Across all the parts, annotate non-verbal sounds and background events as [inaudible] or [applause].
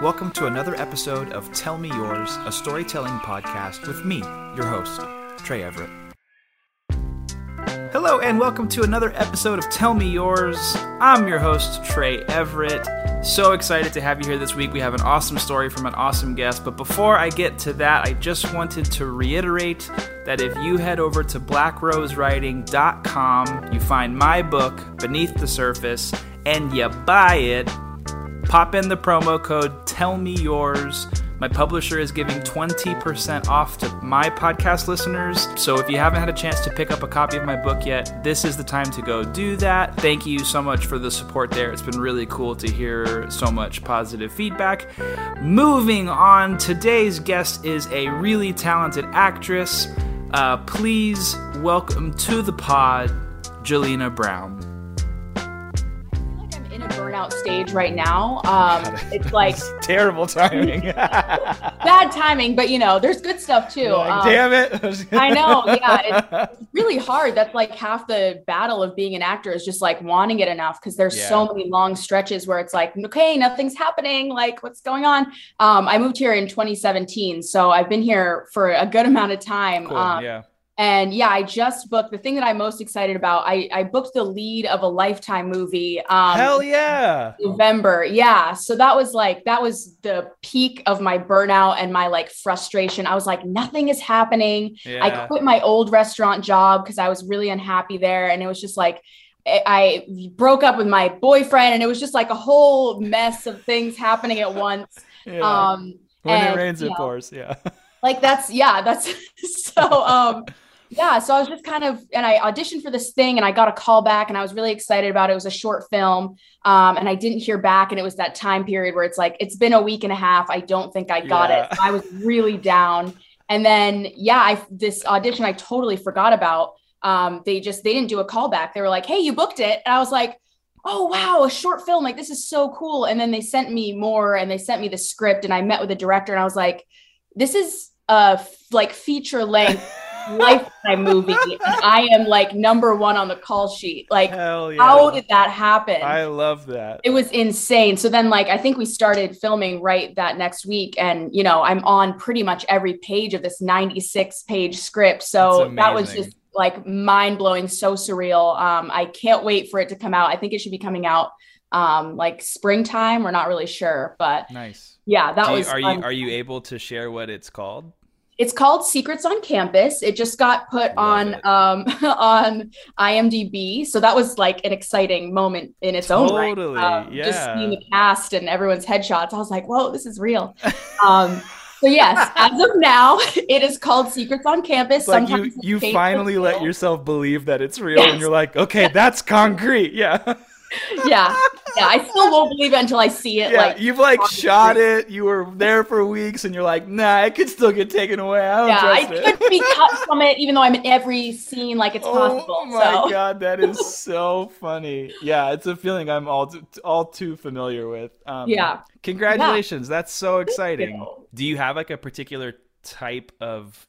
welcome to another episode of Tell Me Yours, a storytelling podcast with me, your host, Trey Everett. Hello, and welcome to another episode of Tell Me Yours. I'm your host, Trey Everett. So excited to have you here this week. We have an awesome story from an awesome guest. But before I get to that, I just wanted to reiterate that if you head over to blackrosewriting.com, you find my book, Beneath the Surface, and you buy it, pop in the promo code tell me yours. My publisher is giving 20% off to my podcast listeners. So if you haven't had a chance to pick up a copy of my book yet this is the time to go do that. Thank you so much for the support there. It's been really cool to hear so much positive feedback. Moving on today's guest is a really talented actress. Uh, please welcome to the pod Jalina Brown I'm in a burnout stage right now. Um, [laughs] it's like [laughs] terrible timing [laughs] bad timing, but you know, there's good stuff too. Um, damn it I know, yeah, it's really hard. That's like half the battle of being an actor is just like wanting it enough because there's so many long stretches where it's like, okay, nothing's happening. Like, what's going on? Um, I moved here in 2017, so I've been here for a good amount of time. cool Um, yeah And yeah, I just booked the thing that I'm most excited about. I, I booked the lead of a lifetime movie. Um, hell yeah November. Yeah. So that was like, that was the peak of my burnout and my like frustration. I was like, nothing is happening. yeah I quit my old restaurant job because I was really unhappy there. And it was just like, I broke up with my boyfriend and it was just like a whole mess of things happening at once. [laughs] Yeah. Um, when it rains it know, pours yeah like that's yeah that's [laughs] so um yeah so i was just kind of and i auditioned for this thing and i got a call back and i was really excited about it. It was a short film um and i didn't hear back and it was that time period where it's like it's been a week and a half. I don't think i got Yeah. it so i was really down. And then yeah i this audition i totally forgot about um they just they didn't do a callback they were like hey you booked it. And i was like oh wow a short film. Like this is so cool. And then they sent me more and they sent me the script and i met with the director and i was like this is a f- like feature length [laughs] lifetime movie. And i am like number one on the call sheet. Like yeah. how did that happen? I love that. It was insane. So then like i think we started filming right that next week and you know i'm on pretty much every page of this 96 page script. So that was just like mind blowing so surreal. Um i can't wait for it to come out. I think it should be coming out um like springtime. We're not really sure but nice. yeah that you- was are you are you able to share what it's called It's called Secrets on Campus. It just got put on um [laughs] on IMDb, so that was like an exciting moment in its own right. Totally, Um, Just yeah. seeing the cast and everyone's headshots, I was like, "Whoa, this is real." um, so yes, [laughs] as of now, [laughs] it is called Secrets on Campus. like you Sometimes it you finally let yourself believe that it's real and you're like okay that's concrete yeah [laughs] yeah, yeah. I still won't believe it until I see it. yeah like you've like shot it you were there for weeks and you're like nah it could still get taken away i don't Yeah, I it could be [laughs] cut from it, even though I'm in every scene like it's possible. Oh my so. god, that is [laughs] so funny. Yeah, it's a feeling I'm all t- all too familiar with. Um, Yeah. Congratulations, that's so exciting. you. Do you have like a particular type of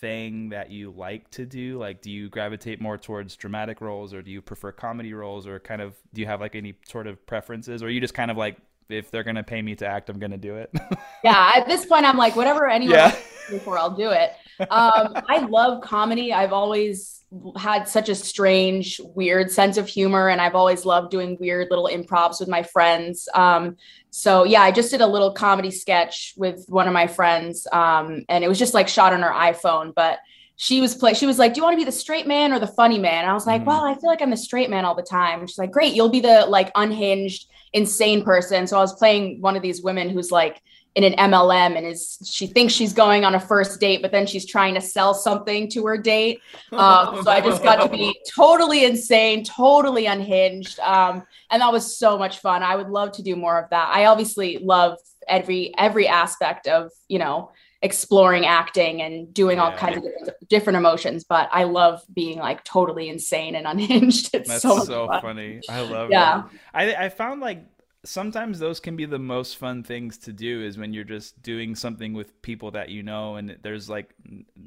thing that you like to do? Like, do you gravitate more towards dramatic roles, or do you prefer comedy roles, or kind of do you have like any sort of preferences, or you just kind of like if they're gonna pay me to act, I'm gonna do it? [laughs] yeah, at this point, I'm like, whatever anyone Yeah. before I'll do it. Um, I love comedy. I've always had such a strange, weird sense of humor, and I've always loved doing weird little improvs with my friends. Um, so yeah, I just did a little comedy sketch with one of my friends, um, and it was just like shot on her iPhone, but. She was play. She was like, "Do you want to be the straight man or the funny man?" And I was like, Mhm. "Well, I feel like I'm the straight man all the time." She's like, "Great, you'll be the like unhinged, insane person." So I was playing one of these women who's like in an MLM and is she thinks she's going on a first date, but then she's trying to sell something to her date. Um, so I just got to be [laughs] totally insane, totally unhinged, um, and that was so much fun. I would love to do more of that. I obviously love every every aspect of you know exploring acting and doing all kinds of different, different emotions, but I love being like totally insane and [laughs] unhinged. It's That's so, so, fun. funny. I love Yeah. it. I I found like sometimes those can be the most fun things to do is when you're just doing something with people that you know and there's like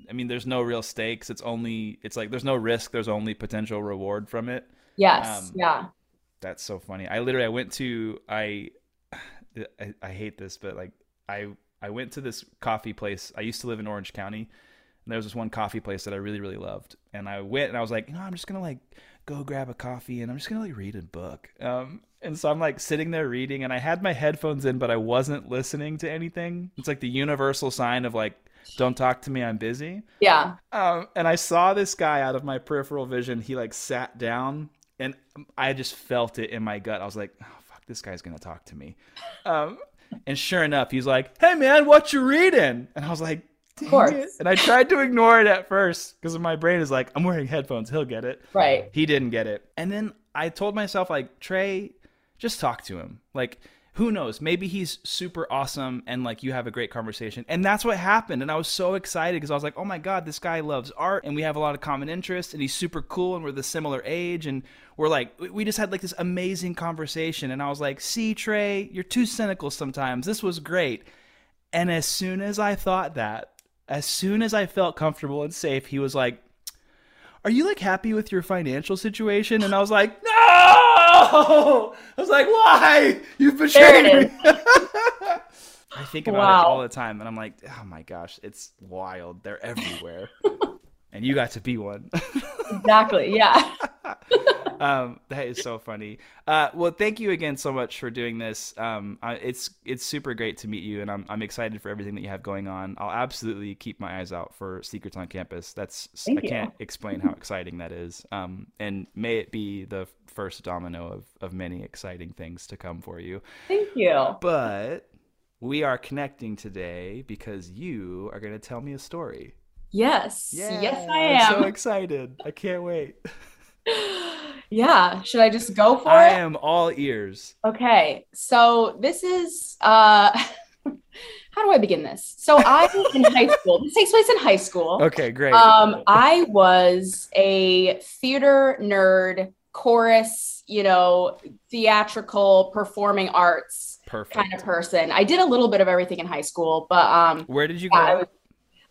I mean there's no real stakes. It's only it's like there's no risk, there's only potential reward from it. Yes, Um, yeah. That's so funny. I literally I went to I [sighs] I, I hate this, but like I I went to this coffee place. I used to live in Orange County, and there was this one coffee place that I really really loved. And I went and I was like, you know, I'm just gonna like go grab a coffee and I'm just gonna like read a book. Um, and so I'm like sitting there reading, and I had my headphones in, but I wasn't listening to anything. It's like the universal sign of like, don't talk to me, I'm busy. Yeah. Um, and I saw this guy out of my peripheral vision. He like sat down, and I just felt it in my gut. I was like, "Oh fuck, this guy's gonna talk to me." Um, and sure enough, he's like, "Hey man, what you reading?" And I was like, "Dang course. it." And I tried to ignore it at first because my brain is like, "I'm wearing headphones. He'll get it." Right. He didn't get it. And then I told myself, like, Trey, just talk to him. Like, who knows? Maybe he's super awesome and like you have a great conversation. And that's what happened. And I was so excited because I was like, oh my God, this guy loves art and we have a lot of common interests and he's super cool and we're the similar age. And we're like, we- just had like this amazing conversation. And I was like, see, Trey, you're too cynical sometimes. This was great. And as soon as I thought that, as soon as I felt comfortable and safe, he was like, are you like happy with your financial situation? And I was like, [laughs] no! I was like, why? You've betrayed There me. [laughs] I think about Wow. it all the time, and I'm like, oh my gosh, it's wild. They're everywhere, [laughs] and you got to be one. [laughs] Exactly. Yeah. Um, that is so funny. Uh, well, thank you again so much for doing this. Um, I, it's it's super great to meet you, and I'm I'm excited for everything that you have going on. I'll absolutely keep my eyes out for Secrets on Campus. That's Thank I you. can't explain how exciting that is. Um, and may it be the first domino of of many exciting things to come for you. Thank you. But we are connecting today because you are going to tell me a story. Yes. yes, I am. I'm so excited. I can't wait. [laughs] yeah. Should I just go for I it? I am all ears. Okay. So this is uh [laughs] how do I begin this? So I in high [laughs] school. This takes place in high school. Okay, great. Um, I was a theater nerd, chorus, you know, theatrical performing arts Perfect. kind of person. I did a little bit of everything in high school, but um Where did you yeah, go?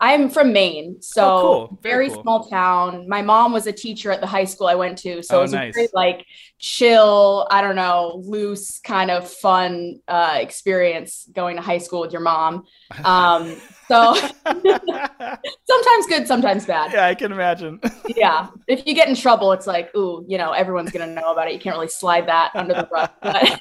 I'm from Maine, so Oh, cool. Very very cool. small town. My mom was a teacher at the high school I went to, so Oh, it was nice. a very like chill, I don't know, loose kind of fun uh, experience going to high school with your mom. [laughs] Um, so [laughs] sometimes good, sometimes bad. yeah, I can imagine. [laughs] Yeah, if you get in trouble, it's like, ooh, you know, everyone's gonna know about it. You can't really slide that under the rug. But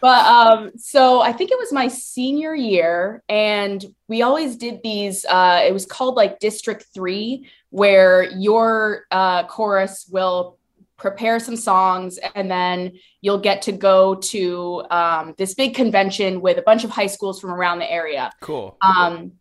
but um so i think it was my senior year and we always did these uh it was called like district 3 where your uh chorus will prepare some songs and then you'll get to go to um, this big convention with a bunch of high schools from around the area cool. um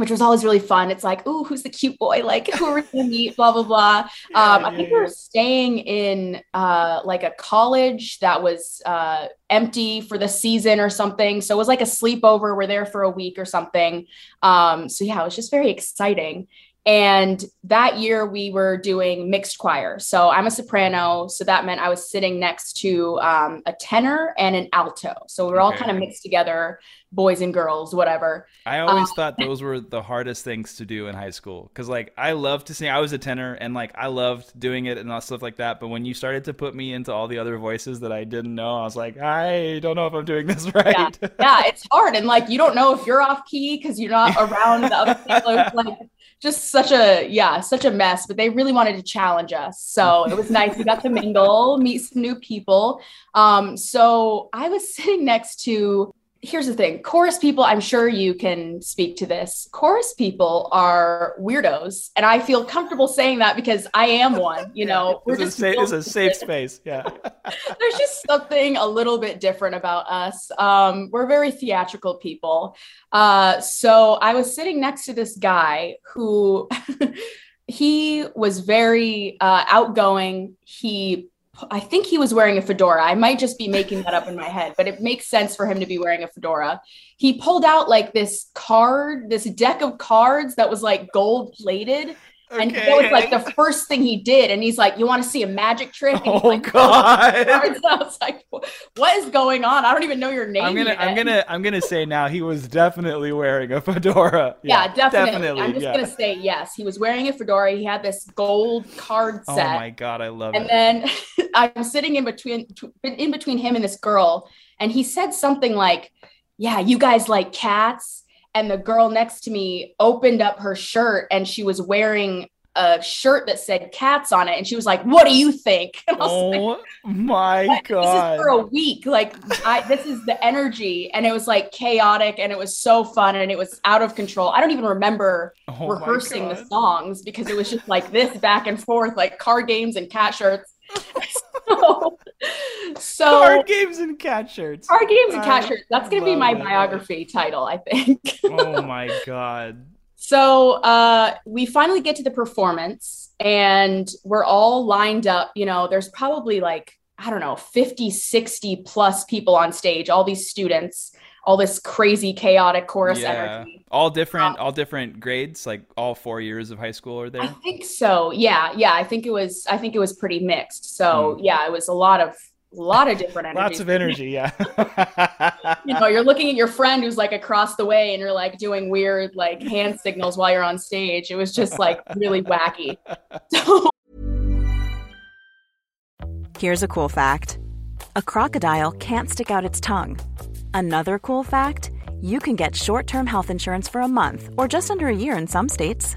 which was always really fun. It's like, oh, who's the cute boy? Like, who are we gonna meet? Blah blah blah. [laughs] Um, I think we were staying in uh, like a college that was uh, empty for the season or something. So it was like a sleepover. We're there for a week or something. Um, so yeah, it was just very exciting. And that year we were doing mixed choir. So I'm a soprano. So that meant I was sitting next to um, a tenor and an alto. So we were all Okay. kind of mixed together boys and girls, whatever. I always uh, thought those were the hardest things to do in high school because, like, I loved to sing. I was a tenor, and like, I loved doing it and all stuff like that. But when you started to put me into all the other voices that I didn't know, I was like, I don't know if I'm doing this [laughs] right. Yeah, yeah it's hard, and like, you don't know if you're off key because you're not around the other people. Like, just such a yeah, such a mess. But they really wanted to challenge us, so it was nice. We got to mingle, meet some new people. Um, so I was [laughs] sitting next to here's the thing. Chorus people i'm sure you can speak to this. Chorus people are weirdos and i feel comfortable saying that because i am one you know? [laughs] We're just a, it's a safe space yeah. [laughs] There's just something a little bit different about us. Um, we're very theatrical people. Uh, so i was sitting next to this guy who [laughs] he was very uh, outgoing. He I think he was wearing a fedora. I might just be making that up in my [laughs] head, but it makes sense for him to be wearing a fedora. He pulled out like this card, this deck of cards that was like gold plated Okay. And that was like the first thing he did. And he's like, You want to see a magic trick? And oh like, God. [laughs] I was like, What is going on? I don't even know your name. I'm gonna yet. I'm gonna I'm gonna say now he was definitely wearing a fedora. [laughs] Yeah, yeah definitely. definitely. I'm just yeah. gonna say yes. He was wearing a fedora. He had this gold card oh set. Oh my god, I love and it. And then [laughs] I'm sitting in between in between him and this girl, and he said something like, Yeah, you guys like cats and the girl next to me opened up her shirt and she was wearing a shirt that said cats on it. And she was like what do you think? [laughs] Oh like, my god this is for a week. Like i this is the energy. And it was like chaotic and it was so fun and it was out of control. I don't even remember oh rehearsing the songs because it was just like this back and forth like card games and cat shirts. [laughs] [laughs] So, so card games and cat shirts. Card games and cat shirts. That's gonna be my biography title, I think. oh [laughs] my god. So uh, we finally get to the performance, and we're all lined up. You know, there's probably like I don't know, 50, 60 plus people on stage, all these students, all this crazy chaotic chorus yeah. energy. All different, um, all different grades, like all four years of high school are there? I think so. Yeah. Yeah. I think it was, I think it was pretty mixed. So mm. yeah, it was a lot of, a lot of different energy. Lots of energy, yeah. [laughs] you know, you're looking at your friend who's like across the way and you're like doing weird like hand signals while you're on stage. It was just like really wacky. So [laughs] Here's a cool fact. A crocodile can't stick out its tongue. Another cool fact, you can get short-term health insurance for a month or just under a year in some states.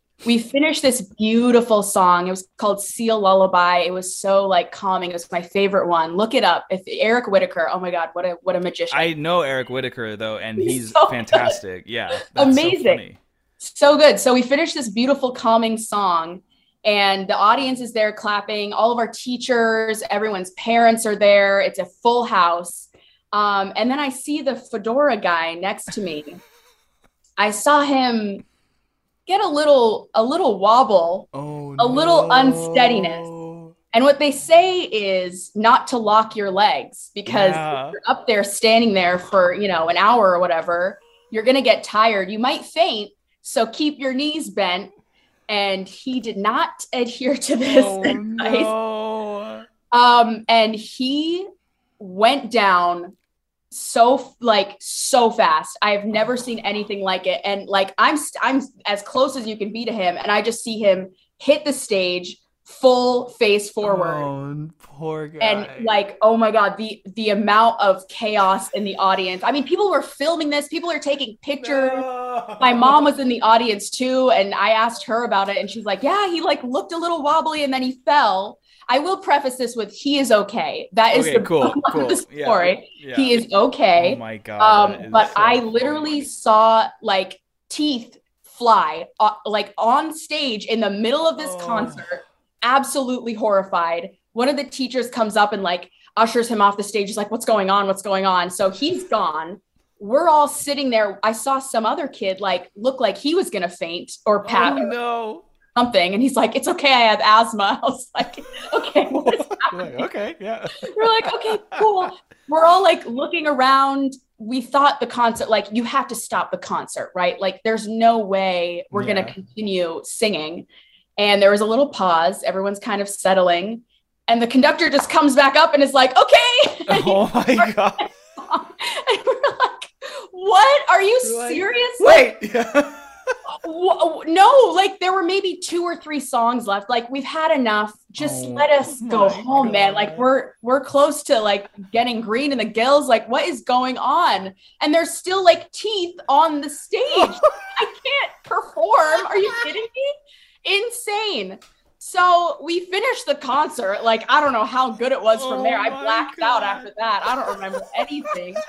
We finished this beautiful song. It was called Seal Lullaby. It was so like calming. It was my favorite one. Look it up. If Eric Whitacre, oh my God, what a what a magician. I know Eric Whitacre though, and he's, He's so fantastic. Yeah. that's so [laughs] Amazing. funny. so good. So we finished this beautiful, calming song, and the audience is there clapping. All of our teachers, everyone's parents are there. It's a full house. Um, and then I see the fedora guy next to me. I saw him get a little, a little wobble, Oh, a little unsteadiness. And what they say is not to lock your legs because Yeah. you're up there standing there for, you know, an hour or whatever, you're going to get tired. You might faint. So keep your knees bent. And he did not [laughs] adhere to this Oh, advice. no. Um, and he went down so like so fast. I have never seen anything like it. And like I'm st- I'm as close as you can be to him, and I just see him hit the stage full face forward. Oh, poor guy. And like, oh my god, the the amount of chaos in the audience. I mean, people were filming this. People are taking pictures. My mom was in the audience too, and I asked her about it, and she's like, "Yeah, he like looked a little wobbly, and then he fell." I will preface this with he is okay. That is Okay, the cool, cool. the story. yeah. He is okay. Oh my god. um, but so I funny. literally saw like teeth fly uh, like on stage in the middle of this Oh. concert. Absolutely horrified. One of the teachers comes up and like ushers him off the stage. He's like, "What's going on? What's going on?" So he's gone. We're all sitting there. I saw some other kid like look like he was gonna faint or pass Oh no. Something, and he's like, "It's okay, I have asthma." [laughs] I was like, "Okay, what is [laughs] You're like, okay, yeah. [laughs] we're like, okay, cool. We're all like looking around. We thought the concert, like, you have to stop the concert, right? Like, there's no way we're going to continue singing. And there was a little pause. Everyone's kind of settling. And the conductor just comes back up and is like, okay. Oh my god. and we're like, what? Are you like, serious? Wait. No, like there were maybe two or three songs left. Like we've had enough. Just Oh let us go home, man. Like we're we're close to like getting green in the gills. Like what is going on? And there's still like teeth on the stage. [laughs] I can't perform. Are you kidding me? Insane. So we finished the concert. Like I don't know how good it was from there. Oh I blacked God. out after that. I don't remember anything. [laughs]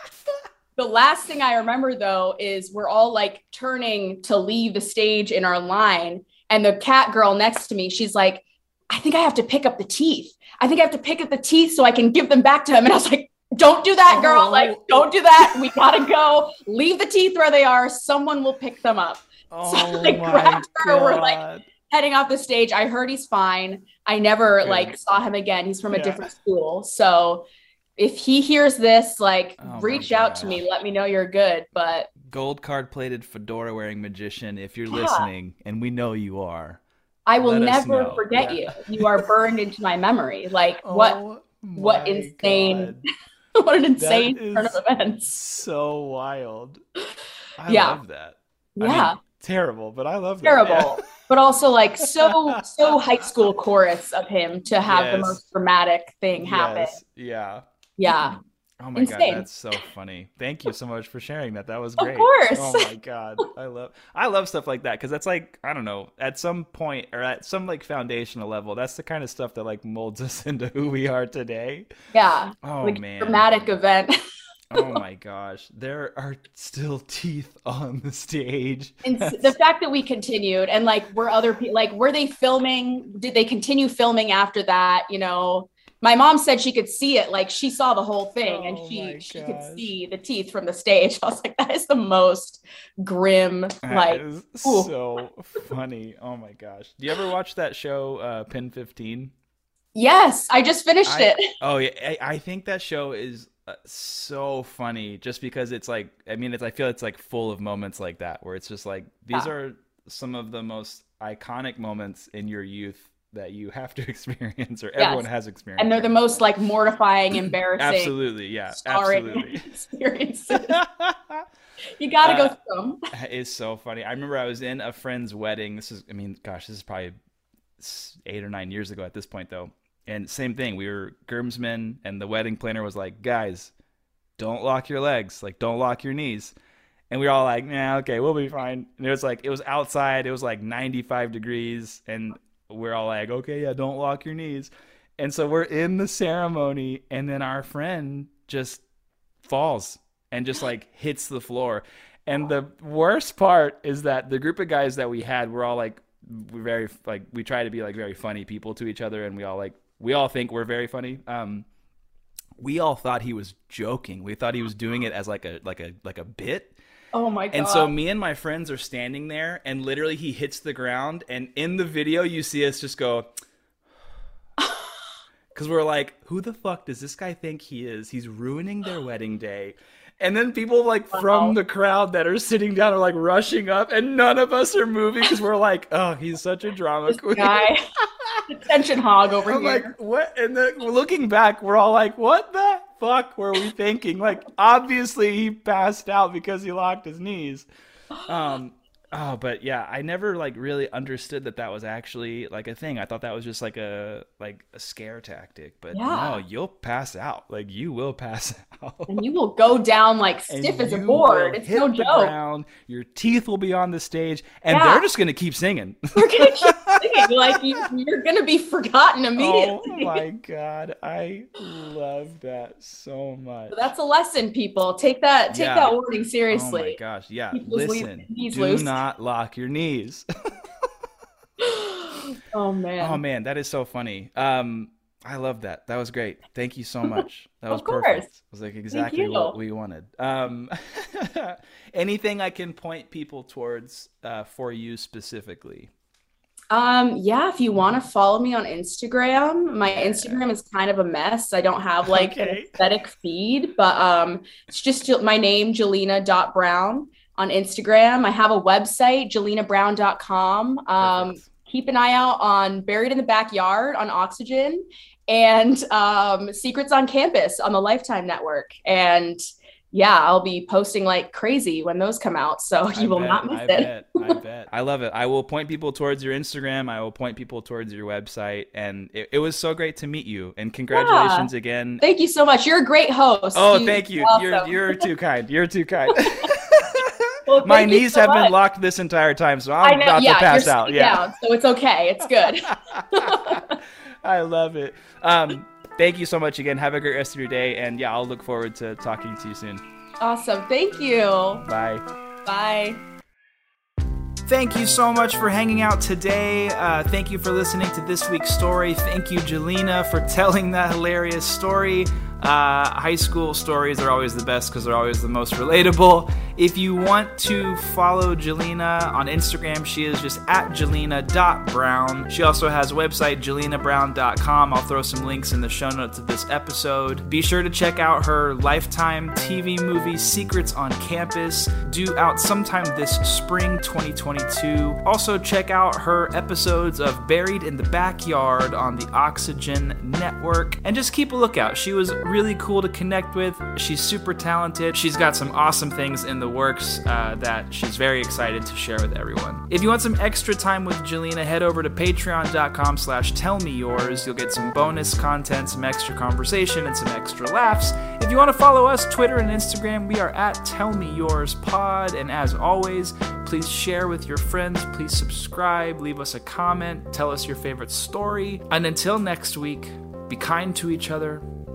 The last thing I remember though is we're all like turning to leave the stage in our line. And the cat girl next to me, she's like, I think I have to pick up the teeth. I think I have to pick up the teeth so I can give them back to him. And I was like, don't do that, girl. Oh. Like, don't do that. We gotta go. Leave the teeth where they are. Someone will pick them up. [laughs] Oh I my grabbed her, we're like- Heading off the stage. I heard he's fine. I never like saw him again. He's from a Yeah. different school. So if he hears this, like Oh reach out to me, let me know you're good. But gold card plated fedora wearing magician if you're Yeah. listening and we know you are I will never forget Yeah. you. You are burned into my memory. Like [laughs] what Oh what my insane- [laughs] what an insane That turn is of events. so wild i Yeah. love that I mean, Yeah. terrible but i love that Terrible. [laughs] But also like so so high school chorus of him to have the most dramatic thing happen. Yes. yeah Yeah. oh my Insane. god that's so funny thank you so much for sharing that that was great. Of course. oh my god i love i love stuff like that because that's like i don't know at some point or at some like foundational level that's the kind of stuff that like molds us [laughs] into who we are today Yeah. oh like man dramatic event. [laughs] oh my gosh there are still teeth on the stage and s- [laughs] the fact that we continued and like were other people like were they filming did they continue filming after that you know my mom said she could see it like she saw the whole thing and Oh she she could see the teeth from the stage [laughs] i was like that is the most grim That like is so funny. Oh my gosh. Do you ever watch that show, uh, PEN15? yes i just finished I- it [laughs] Oh yeah, I, I think that show is uh, so funny just because it's like I mean it's I feel it's like full of moments like that where it's just like these Yeah. are some of the most iconic moments in your youth that you have to [laughs] experience or everyone has experienced. and they're the most like mortifying embarrassing Absolutely, yeah, absolutely. [laughs] experiences [laughs] you gotta Uh, go through them It's so funny. I remember I was in a friend's wedding. This is, I mean, gosh, this is probably eight or nine years ago at this point, though. And same thing. We were groomsmen, and the wedding planner was like, "Guys, don't lock your legs. Like, don't lock your knees." And we were all like, "Yeah, okay, we'll be fine." And it was like it was outside. It was like 95 degrees, and we're all like, "Okay, yeah, don't lock your knees." And so we're in the ceremony, and then our friend just falls and just like [gasps] hits the floor. And the worst part is that the group of guys that we had were all like we're very like we try to be like very funny people to each other and we all like we all think we're very funny. Um we all thought he was joking. We thought he was doing it as like a like a like a bit. Oh my god. And so me and my friends are standing there and literally he hits the ground and in the video you see us just go [sighs] cuz we're like who the fuck does this guy think he is? He's ruining their [gasps] wedding day. And then people like wow. from the crowd that are sitting down are like rushing up, and none of us are moving because we're like, oh, he's such a drama this queen. Guy, [laughs] attention hog over I'm here. Like what? And then looking back, we're all like, what the fuck were we thinking? Like obviously he passed out because he locked his knees. Um, Oh, but yeah, I never like really understood that that was actually like a thing. I thought that was just like a like a scare tactic. But yeah. no, you'll pass out. Like you will [laughs] pass out, and you will go down like stiff as a board. It's no joke. Ground, your teeth will be on the stage, and yeah. they're just gonna keep singing. [laughs] They're gonna keep [laughs] singing. like you, are gonna be forgotten oh immediately. Oh my god, I love that so much. So that's a lesson, people. Take that. Take yeah. that warning seriously. Oh my gosh, yeah. People's Listen, do loose. not not lock your knees. [laughs] [gasps] oh man. Oh man, that is so funny. Um I love that. That was great. Thank you so [laughs] much. That was perfect. It was like exactly what we wanted. Um, [laughs] anything I can point people towards uh, for you specifically? Um, yeah, if you want to follow me on Instagram, my Instagram is kind of a mess. I don't have like okay. an aesthetic feed, but um, it's just my name, Jalina.brown on Instagram. I have a website, JalinaBrown.com. Um, keep an eye out on Buried in the Backyard on Oxygen and um, Secrets on Campus on the Lifetime Network. And yeah, I'll be posting like crazy when those come out. So you I will bet, not miss I it. Bet, I [laughs] bet. I love it. I will point people towards your Instagram. I will point people towards your website. And it, it was so great to meet you. And congratulations yeah. again. Thank you so much. You're a great host. Oh, you, thank you. Awesome. You're, you're too kind. You're too kind. [laughs] Well, My knees so have much. been locked this entire time, so I'm about yeah, to pass out. Yeah, down, so it's okay. It's good. [laughs] [laughs] I love it. Um, thank you so much again. Have a great rest of your day, and yeah, I'll look forward to talking to you soon. Awesome. Thank you. Bye. Bye. Thank you so much for hanging out today. Uh, thank you for listening to this week's story. Thank you, Jalina, for telling that hilarious story. Uh, high school stories are always the best because they're always the most relatable. If you want to follow Jalina on Instagram, she is just at jalina.brown. She also has a website, jalinabrown.com. I'll throw some links in the show notes of this episode. Be sure to check out her Lifetime TV movie, Secrets on Campus, due out sometime this spring 2022. Also, check out her episodes of Buried in the Backyard on the Oxygen Network. And just keep a lookout. She was really cool to connect with. She's super talented. She's got some awesome things in the works uh, that she's very excited to share with everyone. If you want some extra time with Jalina, head over to patreon.com slash tellmeyours. You'll get some bonus content, some extra conversation, and some extra laughs. If you want to follow us, Twitter and Instagram, we are at tellmeyoursPod. And as always, please share with your friends. Please subscribe, leave us a comment, tell us your favorite story. And until next week, be kind to each other,